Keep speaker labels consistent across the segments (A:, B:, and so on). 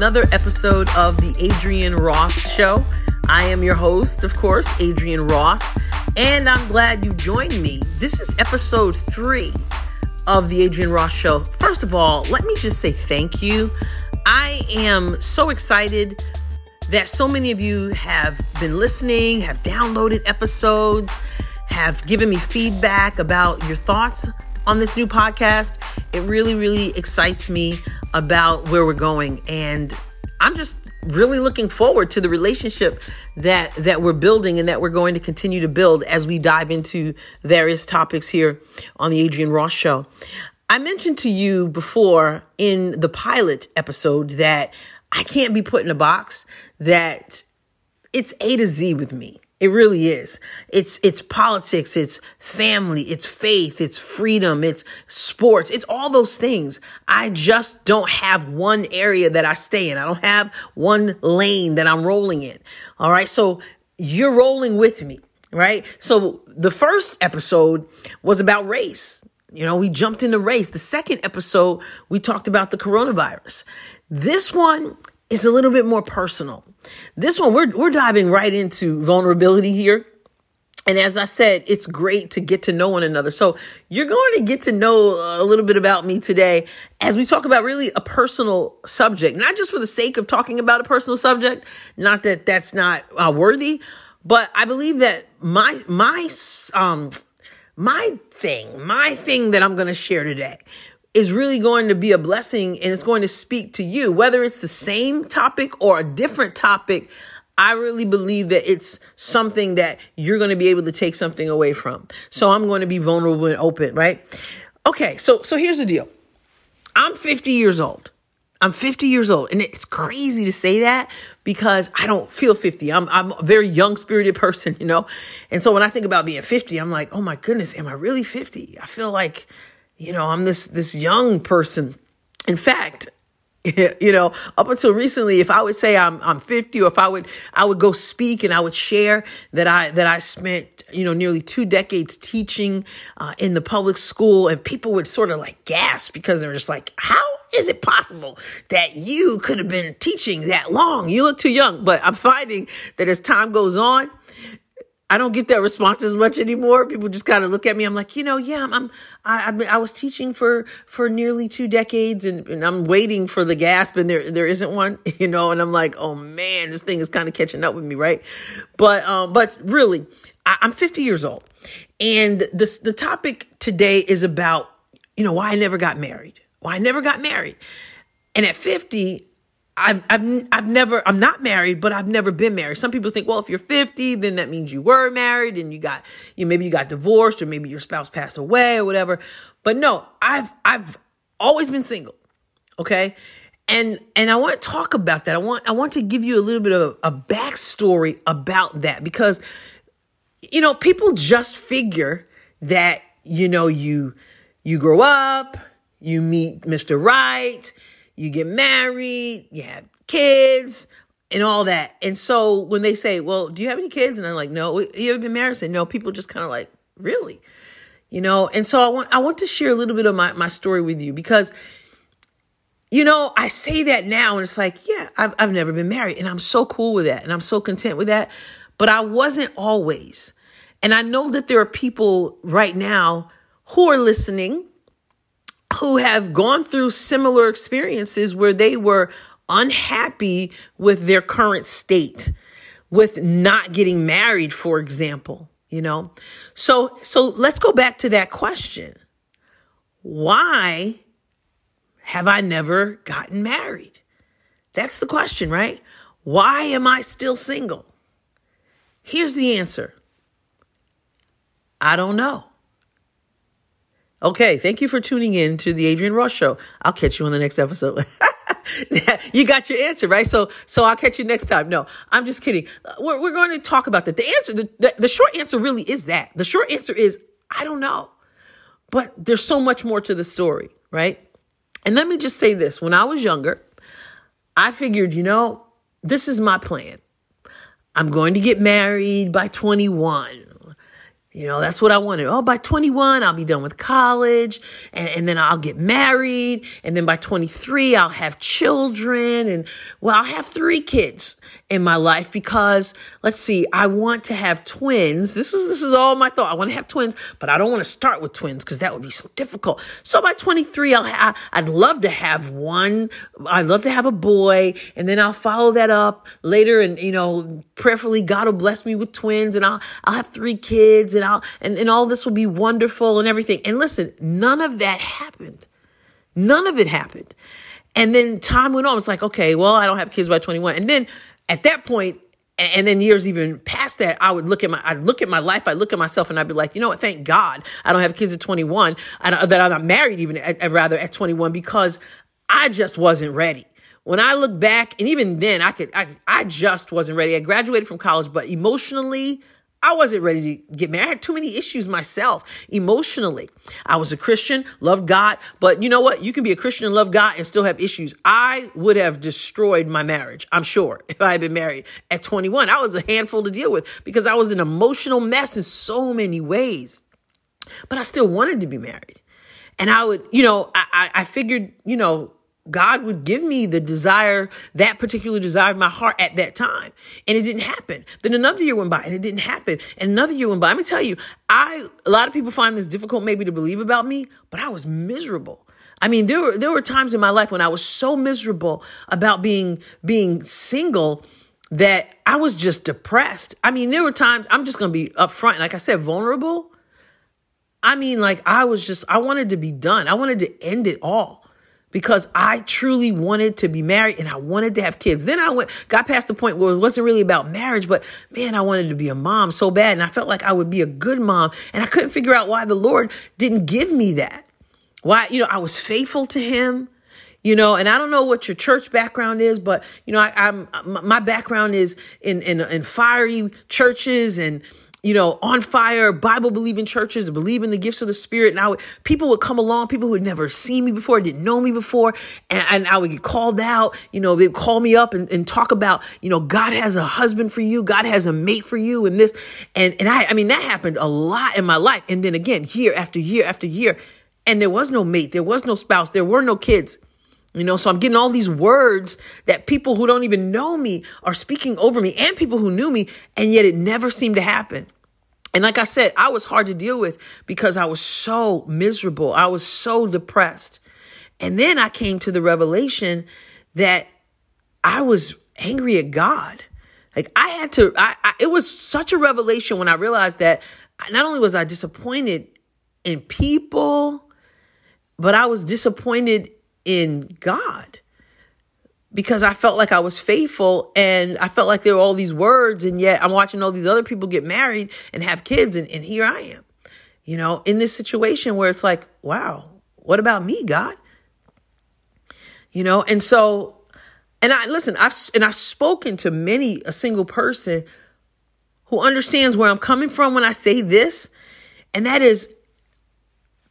A: another episode of the Adrienne Ross Show. I am your host, of course, Adrienne Ross, and I'm glad you joined me. This is episode three of the Adrienne Ross Show. First of all, let me just say thank you. I am so excited that so many of you have been listening, have downloaded episodes, have given me feedback about your thoughts on this new podcast. It really, really excites me about where we're going. And I'm just really looking forward to the relationship that that we're building and that we're going to continue to build as we dive into various topics here on the Adrienne Ross show. I mentioned to you before in the pilot episode that I can't be put in a box that it's A to Z with me. It really is. It's it's politics, it's family, it's faith, it's freedom, it's sports, it's all those things. I just don't have one area that I stay in. I don't have one lane that I'm rolling in. All right? So you're rolling with me, right? So the first episode was about race. You know, we jumped into race. The second episode, we talked about the coronavirus. This one is a little bit more personal. This one, we're, we're diving right into vulnerability here. And as I said, it's great to get to know one another. So you're going to get to know a little bit about me today as we talk about really a personal subject, not just for the sake of talking about a personal subject, not that that's not uh, worthy, but I believe that my, my, um, my thing, my thing that I'm going to share today is really going to be a blessing and it's going to speak to you, whether it's the same topic or a different topic. I really believe that it's something that you're going to be able to take something away from. So I'm going to be vulnerable and open, right? Okay, so so here's the deal. I'm 50 years old. I'm 50 years old, and it's crazy to say that because I don't feel 50. I'm I'm a very young spirited person, you know. And so when I think about being 50, I'm like, oh my goodness, am I really 50? I feel like you know, I'm this this young person. In fact, you know, up until recently, if I would say I'm I'm 50, or if I would I would go speak and I would share that I that I spent you know nearly two decades teaching uh, in the public school, and people would sort of like gasp because they're just like, how is it possible that you could have been teaching that long? You look too young. But I'm finding that as time goes on, I don't get that response as much anymore. People just kind of look at me. I'm like, you know, yeah, I'm, I'm I, I, I was teaching for for nearly two decades, and, and I'm waiting for the gasp, and there there isn't one, you know. And I'm like, oh man, this thing is kind of catching up with me, right? But um, but really, I, I'm 50 years old, and this the topic today is about you know why I never got married, why I never got married, and at 50, I've, I've, I've never, I'm not married, but I've never been married. Some people think, well, if you're 50, then that means you were married and you got, you maybe you got divorced or maybe your spouse passed away or whatever. But no, I've, I've always been single. Okay. And, and I want to talk about that. I want, I want to give you a little bit of a backstory about that because, you know, people just figure that, you know, you, you grow up, you meet Mr. Right, you get married, you have kids, and all that. And so when they say, Well, do you have any kids? And I'm like, No, you ever been married? I No, people just kind of like, Really? You know, and so I want I want to share a little bit of my, my story with you because you know, I say that now and it's like, yeah, I've, I've never been married and I'm so cool with that and I'm so content with that. But I wasn't always. And I know that there are people right now who are listening who have gone through similar experiences where they were unhappy with their current state, with not getting married, for example, you know? So, so let's go back to that question. Why have I never gotten married? That's the question, right? Why am I still single? Here's the answer I don't know. Okay, thank you for tuning in to the Adrienne Ross Show. I'll catch you on the next episode. you got your answer, right? So, so I'll catch you next time. No, I'm just kidding. Uh, we're, we're going to talk about that. The answer, the, the, the short answer really is that. The short answer is, I don't know. But there's so much more to the story, right? And let me just say this. When I was younger, I figured, you know, this is my plan. I'm going to get married by 21 You know, that's what I wanted. Oh, by 21, I'll be done with college and, and, then I'll get married. And then by 23, I'll have children. And well, I'll have three kids in my life because let's see, I want to have twins. This is, this is all my thought. I want to have twins, but I don't want to start with twins because that would be so difficult. So by 23, I'll have, I'd love to have one. I'd love to have a boy and then I'll follow that up later. And, you know, prayerfully, God will bless me with twins and I'll, I'll have three kids and I'll, and, and all this will be wonderful and everything. And listen, none of that happened. None of it happened. And then time went on. It's like, okay, well, I don't have kids by 21. And then at that point, and then years even past that, I would look at my, I'd look at my life, I'd look at myself and I'd be like, you know what? Thank God I don't have kids at 21 and that I'm not married even at, at rather at 21 because I just wasn't ready. When I look back, and even then I could, I, I just wasn't ready. I graduated from college, but emotionally, I wasn't ready to get married. I had too many issues myself emotionally. I was a Christian, loved God, but you know what? You can be a Christian and love God and still have issues. I would have destroyed my marriage, I'm sure, if I had been married at 21. I was a handful to deal with because I was an emotional mess in so many ways. But I still wanted to be married. And I would, you know, I, I figured, you know, God would give me the desire, that particular desire of my heart at that time. And it didn't happen. Then another year went by and it didn't happen. And another year went by. Let me tell you, I, a lot of people find this difficult maybe to believe about me, but I was miserable. I mean, there were, there were times in my life when I was so miserable about being, being single that I was just depressed. I mean, there were times I'm just to be upfront. Like I said, vulnerable. I mean, like I was just, I wanted to be done. I wanted to end it all because I truly wanted to be married and I wanted to have kids. Then I went, got past the point where it wasn't really about marriage, but man, I wanted to be a mom so bad. And I felt like I would be a good mom. And I couldn't figure out why the Lord didn't give me that. Why, you know, I was faithful to him, you know, and I don't know what your church background is, but you know, I, am my background is in, in, in fiery churches and, you know, on fire, Bible believing churches, believe in the gifts of the Spirit. And I would, people would come along, people who had never seen me before, didn't know me before, and, and I would get called out. You know, they'd call me up and, and talk about, you know, God has a husband for you, God has a mate for you, and this. And, and I, I mean, that happened a lot in my life. And then again, year after year after year. And there was no mate, there was no spouse, there were no kids. You know, so I'm getting all these words that people who don't even know me are speaking over me and people who knew me, and yet it never seemed to happen. And like I said, I was hard to deal with because I was so miserable. I was so depressed. And then I came to the revelation that I was angry at God. Like I had to, I, I, it was such a revelation when I realized that not only was I disappointed in people, but I was disappointed in God because I felt like I was faithful and I felt like there were all these words and yet I'm watching all these other people get married and have kids and, and here I am, you know, in this situation where it's like, wow, what about me, God? You know, and so, and I listen, I've and I've spoken to many a single person who understands where I'm coming from when I say this, and that is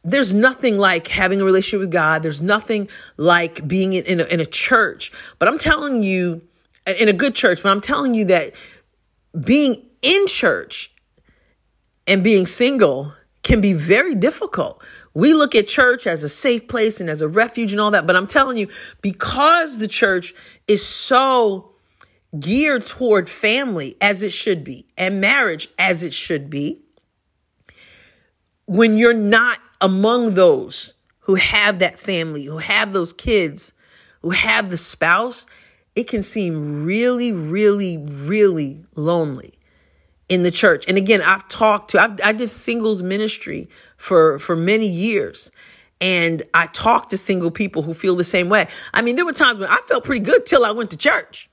A: there's nothing like having a relationship with God. There's nothing like being in, a, in a church. But I'm telling you, in a good church, but I'm telling you that being in church and being single can be very difficult. We look at church as a safe place and as a refuge and all that. But I'm telling you, because the church is so geared toward family as it should be and marriage as it should be, when you're not among those who have that family, who have those kids, who have the spouse, it can seem really, really, really lonely in the church. And again, I've talked to, I've, I did singles ministry for, for many years. And I talked to single people who feel the same way. I mean, there were times when I felt pretty good till I went to church.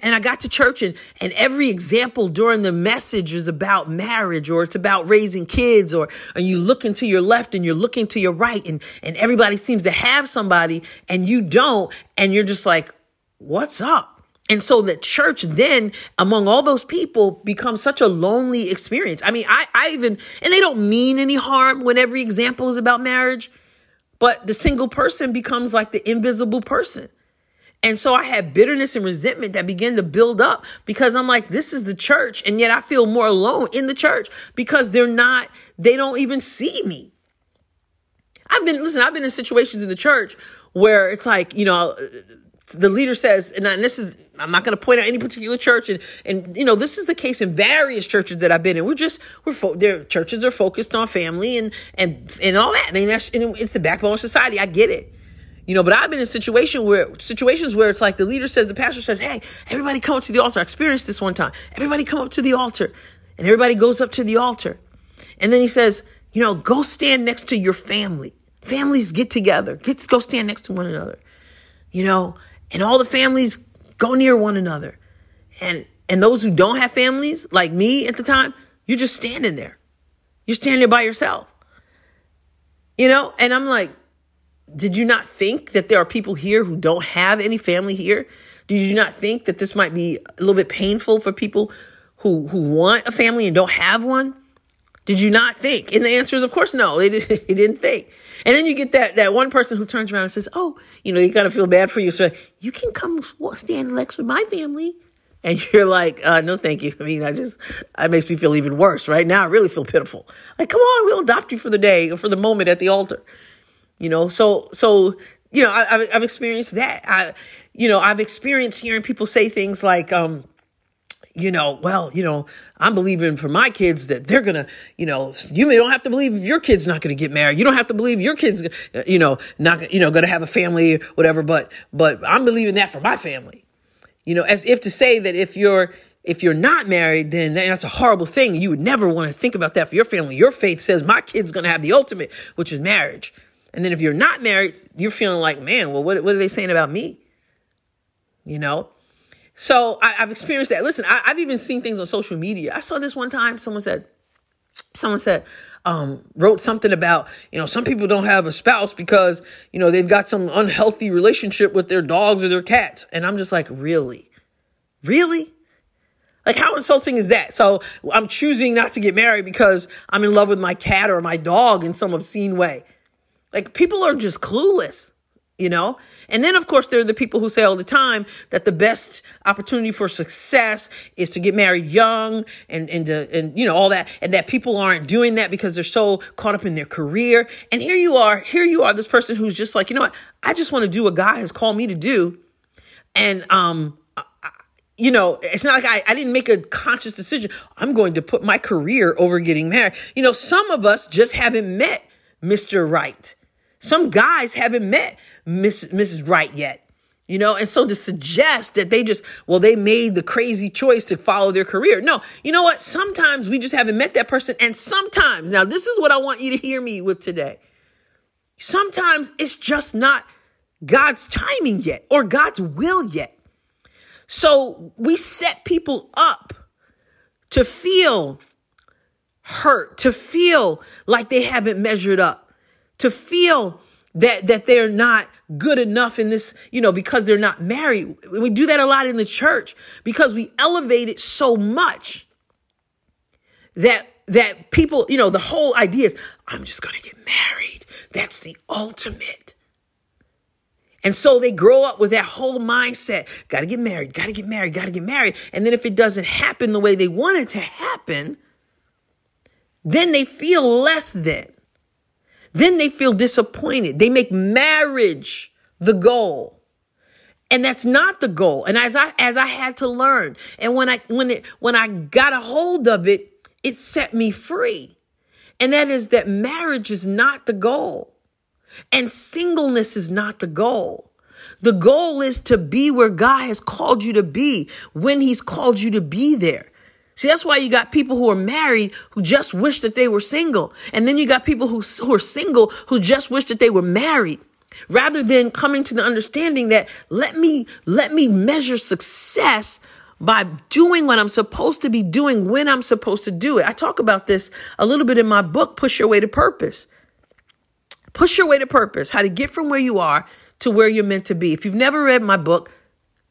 A: And I got to church and, and every example during the message is about marriage or it's about raising kids or, and you looking to your left and you're looking to your right and, and everybody seems to have somebody and you don't. And you're just like, what's up? And so the church then among all those people becomes such a lonely experience. I mean, I, I even, and they don't mean any harm when every example is about marriage, but the single person becomes like the invisible person And so I had bitterness and resentment that began to build up because I'm like, this is the church. And yet I feel more alone in the church because they're not, they don't even see me. I've been, listen, I've been in situations in the church where it's like, you know, the leader says, and this is, I'm not going to point out any particular church, and and you know this is the case in various churches that I've been in. We're just we're fo- their churches are focused on family and and and all that. I mean that's it's the backbone of society. I get it, you know. But I've been in situation where situations where it's like the leader says, the pastor says, "Hey, everybody come up to the altar." I experienced this one time. Everybody come up to the altar, and everybody goes up to the altar, and then he says, "You know, go stand next to your family. Families get together. Get go stand next to one another." You know, and all the families go near one another. And and those who don't have families, like me at the time, you're just standing there. You're standing there by yourself. You know, and I'm like, did you not think that there are people here who don't have any family here? Did you not think that this might be a little bit painful for people who who want a family and don't have one? Did you not think? And the answer is, of course, no. They, did, they didn't think. And then you get that that one person who turns around and says, "Oh, you know, you of feel bad for you, so you can come stand next with my family." And you're like, uh, "No, thank you." I mean, I just it makes me feel even worse. Right now, I really feel pitiful. Like, come on, we'll adopt you for the day or for the moment at the altar. You know, so so you know, I, I've experienced that. I, you know, I've experienced hearing people say things like, um, you know, well, you know, I'm believing for my kids that they're gonna, you know, you may don't have to believe your kid's not gonna get married. You don't have to believe your kid's, you know, not, you know, gonna have a family or whatever. But, but I'm believing that for my family, you know, as if to say that if you're, if you're not married, then that's a horrible thing. You would never want to think about that for your family. Your faith says my kid's gonna have the ultimate, which is marriage. And then if you're not married, you're feeling like, man, well, what, what are they saying about me? You know? So I, have experienced that. Listen, I, have even seen things on social media. I saw this one time. Someone said, someone said, um, wrote something about, you know, some people don't have a spouse because, you know, they've got some unhealthy relationship with their dogs or their cats. And I'm just like, really? Really? Like, how insulting is that? So I'm choosing not to get married because I'm in love with my cat or my dog in some obscene way. Like, people are just clueless, you know? And then, of course, there are the people who say all the time that the best opportunity for success is to get married young and, and, to, and, you know, all that. And that people aren't doing that because they're so caught up in their career. And here you are, here you are, this person who's just like, you know what? I just want to do what God has called me to do. And, um, you know, it's not like I, I didn't make a conscious decision. I'm going to put my career over getting married. You know, some of us just haven't met Mr. Right. Some guys haven't met Miss, Mrs. Wright yet. You know, and so to suggest that they just, well, they made the crazy choice to follow their career. No, you know what? Sometimes we just haven't met that person. And sometimes, now this is what I want you to hear me with today. Sometimes it's just not God's timing yet or God's will yet. So we set people up to feel hurt, to feel like they haven't measured up, to feel that, that they're not good enough in this, you know, because they're not married. We do that a lot in the church because we elevate it so much that that people, you know, the whole idea is I'm just going to get married. That's the ultimate. And so they grow up with that whole mindset. Got to get married, got to get married, got to get married. And then if it doesn't happen the way they want it to happen, then they feel less than. Then they feel disappointed. They make marriage the goal. And that's not the goal. And as I as I had to learn, and when I when it when I got a hold of it, it set me free. And that is that marriage is not the goal. And singleness is not the goal. The goal is to be where God has called you to be when He's called you to be there. See, that's why you got people who are married who just wish that they were single. And then you got people who, who are single who just wish that they were married. Rather than coming to the understanding that let me, let me measure success by doing what I'm supposed to be doing when I'm supposed to do it. I talk about this a little bit in my book, Push Your Way to Purpose. Push Your Way to Purpose, how to get from where you are to where you're meant to be. If you've never read my book,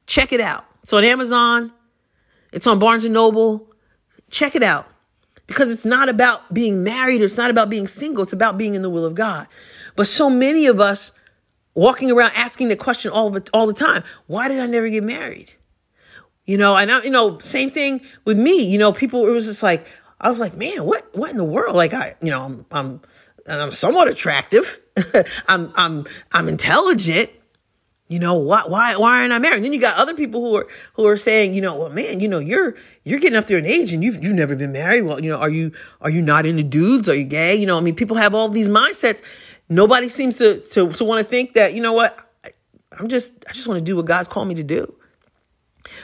A: check it out. It's on Amazon. It's on Barnes and Noble. Check it out. Because it's not about being married, or it's not about being single, it's about being in the will of God. But so many of us walking around asking the question all the, all the time why did I never get married? You know, and I, you know, same thing with me. You know, people, it was just like, I was like, man, what, what in the world? Like, I, you know, I'm, I'm, I'm somewhat attractive. I'm, I'm, I'm intelligent. You know, why, why, why aren't I married? And then you got other people who are, who are saying, you know, well, man, you know, you're, you're getting up there in age and you've, you've never been married. Well, you know, are you, are you not into dudes? Are you gay? You know, I mean, people have all these mindsets. Nobody seems to, to, to want to think that, you know what? I, I'm just, I just want to do what God's called me to do.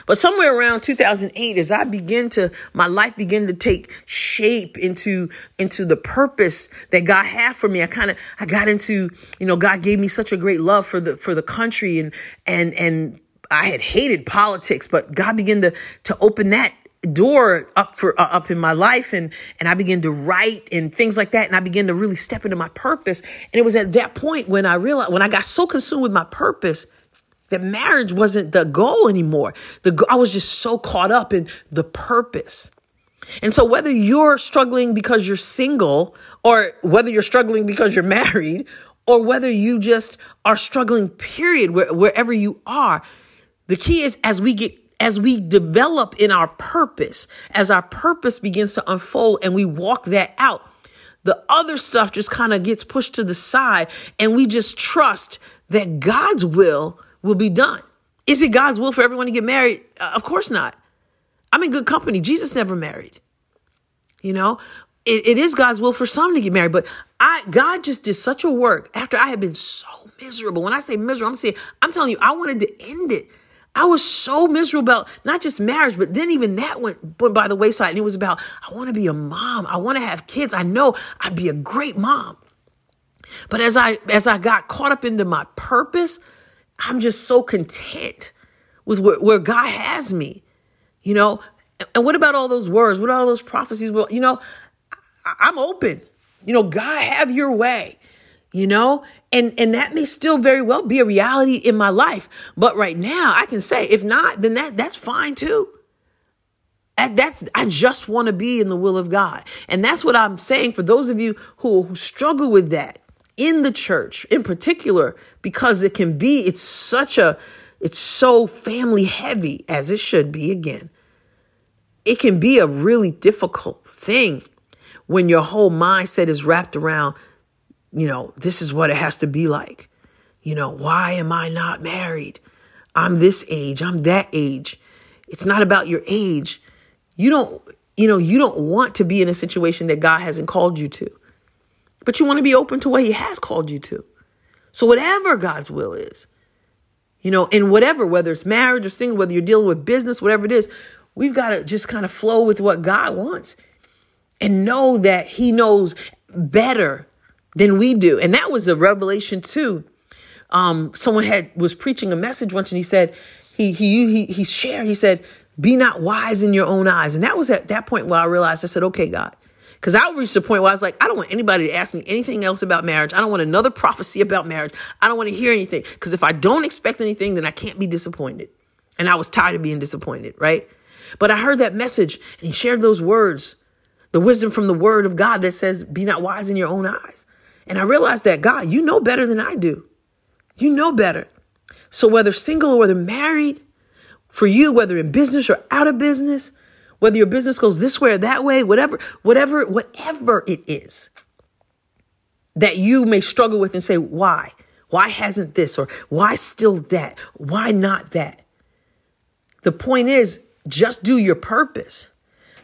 A: But somewhere around 2008, as I begin to, my life began to take shape into, into the purpose that God had for me. I kind of, I got into, you know, God gave me such a great love for the, for the country and, and, and I had hated politics, but God began to, to open that door up for uh, up in my life and and I began to write and things like that and I began to really step into my purpose and it was at that point when I realized when I got so consumed with my purpose that marriage wasn't the goal anymore. The I was just so caught up in the purpose. And so whether you're struggling because you're single or whether you're struggling because you're married or whether you just are struggling period where, wherever you are, the key is as we get as we develop in our purpose, as our purpose begins to unfold and we walk that out, the other stuff just kind of gets pushed to the side and we just trust that God's will will be done. Is it God's will for everyone to get married? Uh, of course not. I'm in good company. Jesus never married. You know, it, it is God's will for some to get married, but I God just did such a work after I had been so miserable. When I say miserable, I'm saying I'm telling you, I wanted to end it. I was so miserable about not just marriage, but then even that went, went by the wayside. And it was about, I want to be a mom. I want to have kids. I know I'd be a great mom. But as I as I got caught up into my purpose, I'm just so content with where, where God has me, you know. And what about all those words? What all those prophecies? Well, you know, I'm open. You know, God, have your way. You know, and and that may still very well be a reality in my life. But right now, I can say, if not, then that that's fine too. And that's I just want to be in the will of God, and that's what I'm saying for those of you who, who struggle with that in the church in particular because it can be it's such a it's so family heavy as it should be again. It can be a really difficult thing when your whole mindset is wrapped around you know this is what it has to be like. You know why am i not married? I'm this age i'm that age. It's not about your age. You don't you know you don't want to be in a situation that god hasn't called you to but you want to be open to what he has called you to. So whatever God's will is, you know, in whatever, whether it's marriage or single, whether you're dealing with business, whatever it is, we've got to just kind of flow with what God wants and know that he knows better than we do. And that was a revelation too. Um, someone had was preaching a message once and he said, he he he he shared, he said, be not wise in your own eyes. And that was at that point where I realized I said, okay, God, because I reached a point where I was like, I don't want anybody to ask me anything else about marriage. I don't want another prophecy about marriage. I don't want to hear anything. Because if I don't expect anything, then I can't be disappointed. And I was tired of being disappointed, right? But I heard that message and he shared those words, the wisdom from the word of God that says, be not wise in your own eyes. And I realized that God, you know better than I do. You know better. So whether single or whether married, for you, whether in business or out of business, whether your business goes this way or that way, whatever, whatever, whatever it is that you may struggle with and say, why? Why hasn't this? Or why still that? Why not that? The point is, just do your purpose.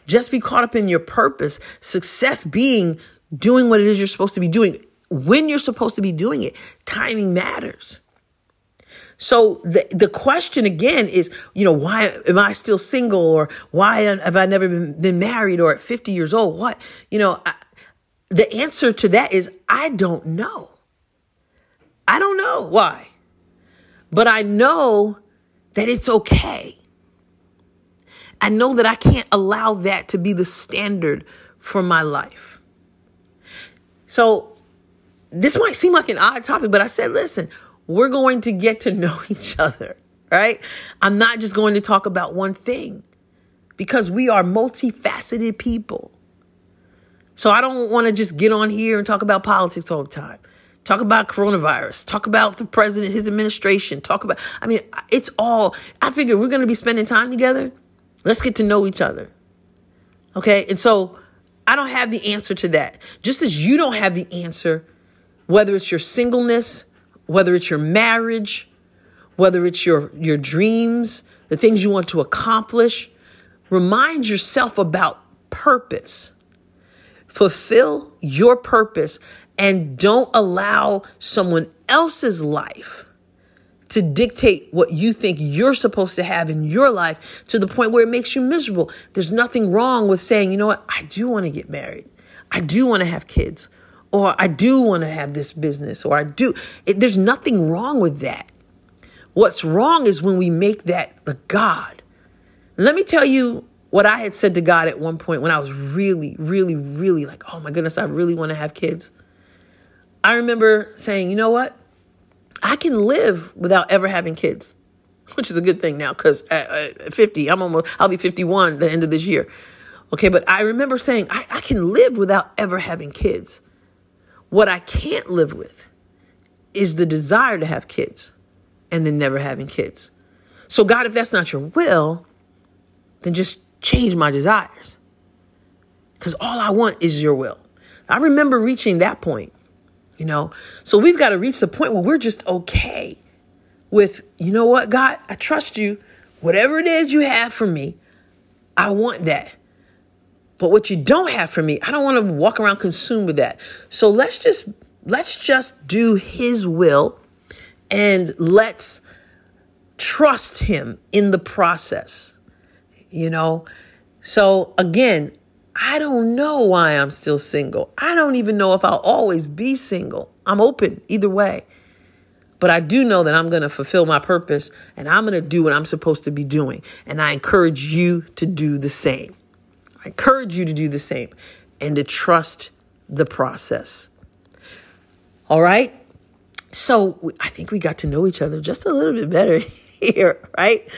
A: Just be caught up in your purpose. Success being doing what it is you're supposed to be doing when you're supposed to be doing it. Timing matters. So the, the question again is, you know, why am I still single or why have I never been, been married or at 50 years old? What, you know, I, the answer to that is I don't know. I don't know why, but I know that it's okay. I know that I can't allow that to be the standard for my life. So this might seem like an odd topic, but I said, listen, we're going to get to know each other, right? I'm not just going to talk about one thing because we are multifaceted people. So I don't want to just get on here and talk about politics all the time. Talk about coronavirus. Talk about the president, his administration. Talk about, I mean, it's all, I figure we're going to be spending time together. Let's get to know each other. Okay. And so I don't have the answer to that. Just as you don't have the answer, whether it's your singleness, whether it's your marriage, whether it's your, your dreams, the things you want to accomplish, remind yourself about purpose. Fulfill your purpose and don't allow someone else's life to dictate what you think you're supposed to have in your life to the point where it makes you miserable. There's nothing wrong with saying, you know what, I do want to get married. I do want to have kids. Or I do want to have this business. Or I do. It, there's nothing wrong with that. What's wrong is when we make that the God. Let me tell you what I had said to God at one point when I was really, really, really like, oh my goodness, I really want to have kids. I remember saying, you know what? I can live without ever having kids, which is a good thing now because at, 50, I'm almost, I'll be 51 the end of this year. Okay, but I remember saying, I, I can live without ever having kids. What I can't live with is the desire to have kids and then never having kids. So, God, if that's not your will, then just change my desires. Because all I want is your will. I remember reaching that point, you know. So we've got to reach the point where we're just okay with, you know what, God, I trust you. Whatever it is you have for me, I want that. But what you don't have for me, I don't want to walk around consumed with that. So let's just let's just do his will and let's trust him in the process you know? So again, I don't know why I'm still single. I don't even know if I'll always be single. I'm open either way. But I do know that I'm going to fulfill my purpose and I'm going to do what I'm supposed to be doing. And I encourage you to do the same. I encourage you to do the same and to trust the process. All right? So I think we got to know each other just a little bit better here, right?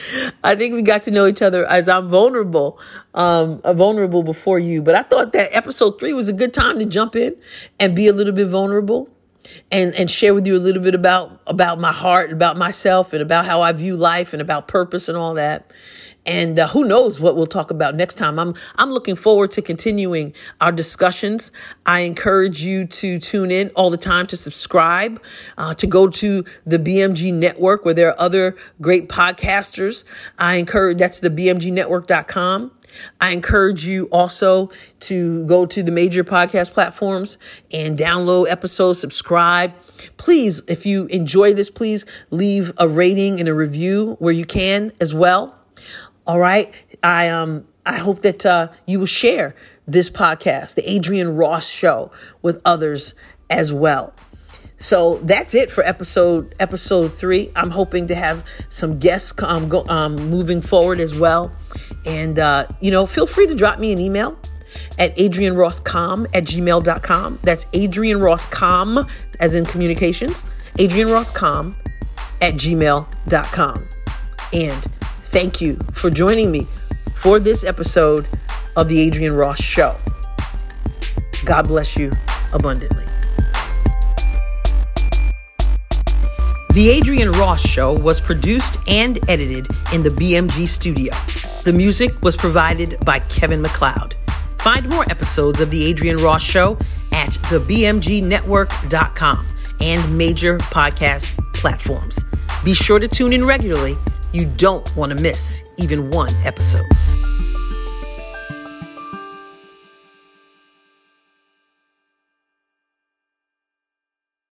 A: I think we got to know each other as I'm vulnerable, um, uh, vulnerable before you. But I thought that episode three was a good time to jump in and be a little bit vulnerable and and share with you a little bit about about my heart, about myself, and about how I view life and about purpose and all that. And uh, who knows what we'll talk about next time. I'm I'm looking forward to continuing our discussions. I encourage you to tune in all the time to subscribe, uh, to go to the BMG network where there are other great podcasters. I encourage that's the bmgnetwork.com. I encourage you also to go to the major podcast platforms and download episodes, subscribe. Please, if you enjoy this, please leave a rating and a review where you can as well. All right. I um I hope that uh, you will share this podcast, the Adrienne Ross Show, with others as well. So that's it for episode episode three. I'm hoping to have some guests um, go, um, moving forward as well. And, uh, you know, feel free to drop me an email at adriennerosscom at gmail.com. That's Adrienne Rosscom, as in communications, Adrienne Rosscom at gmail.com. And Thank you for joining me for this episode of The Adrienne Ross Show. God bless you abundantly. The Adrienne Ross Show was produced and edited in the BMG studio. The music was provided by Kevin MacLeod. Find more episodes of The Adrienne Ross Show at thebmgnetwork.com and major podcast platforms. Be sure to tune in regularly you don't want to miss even one episode.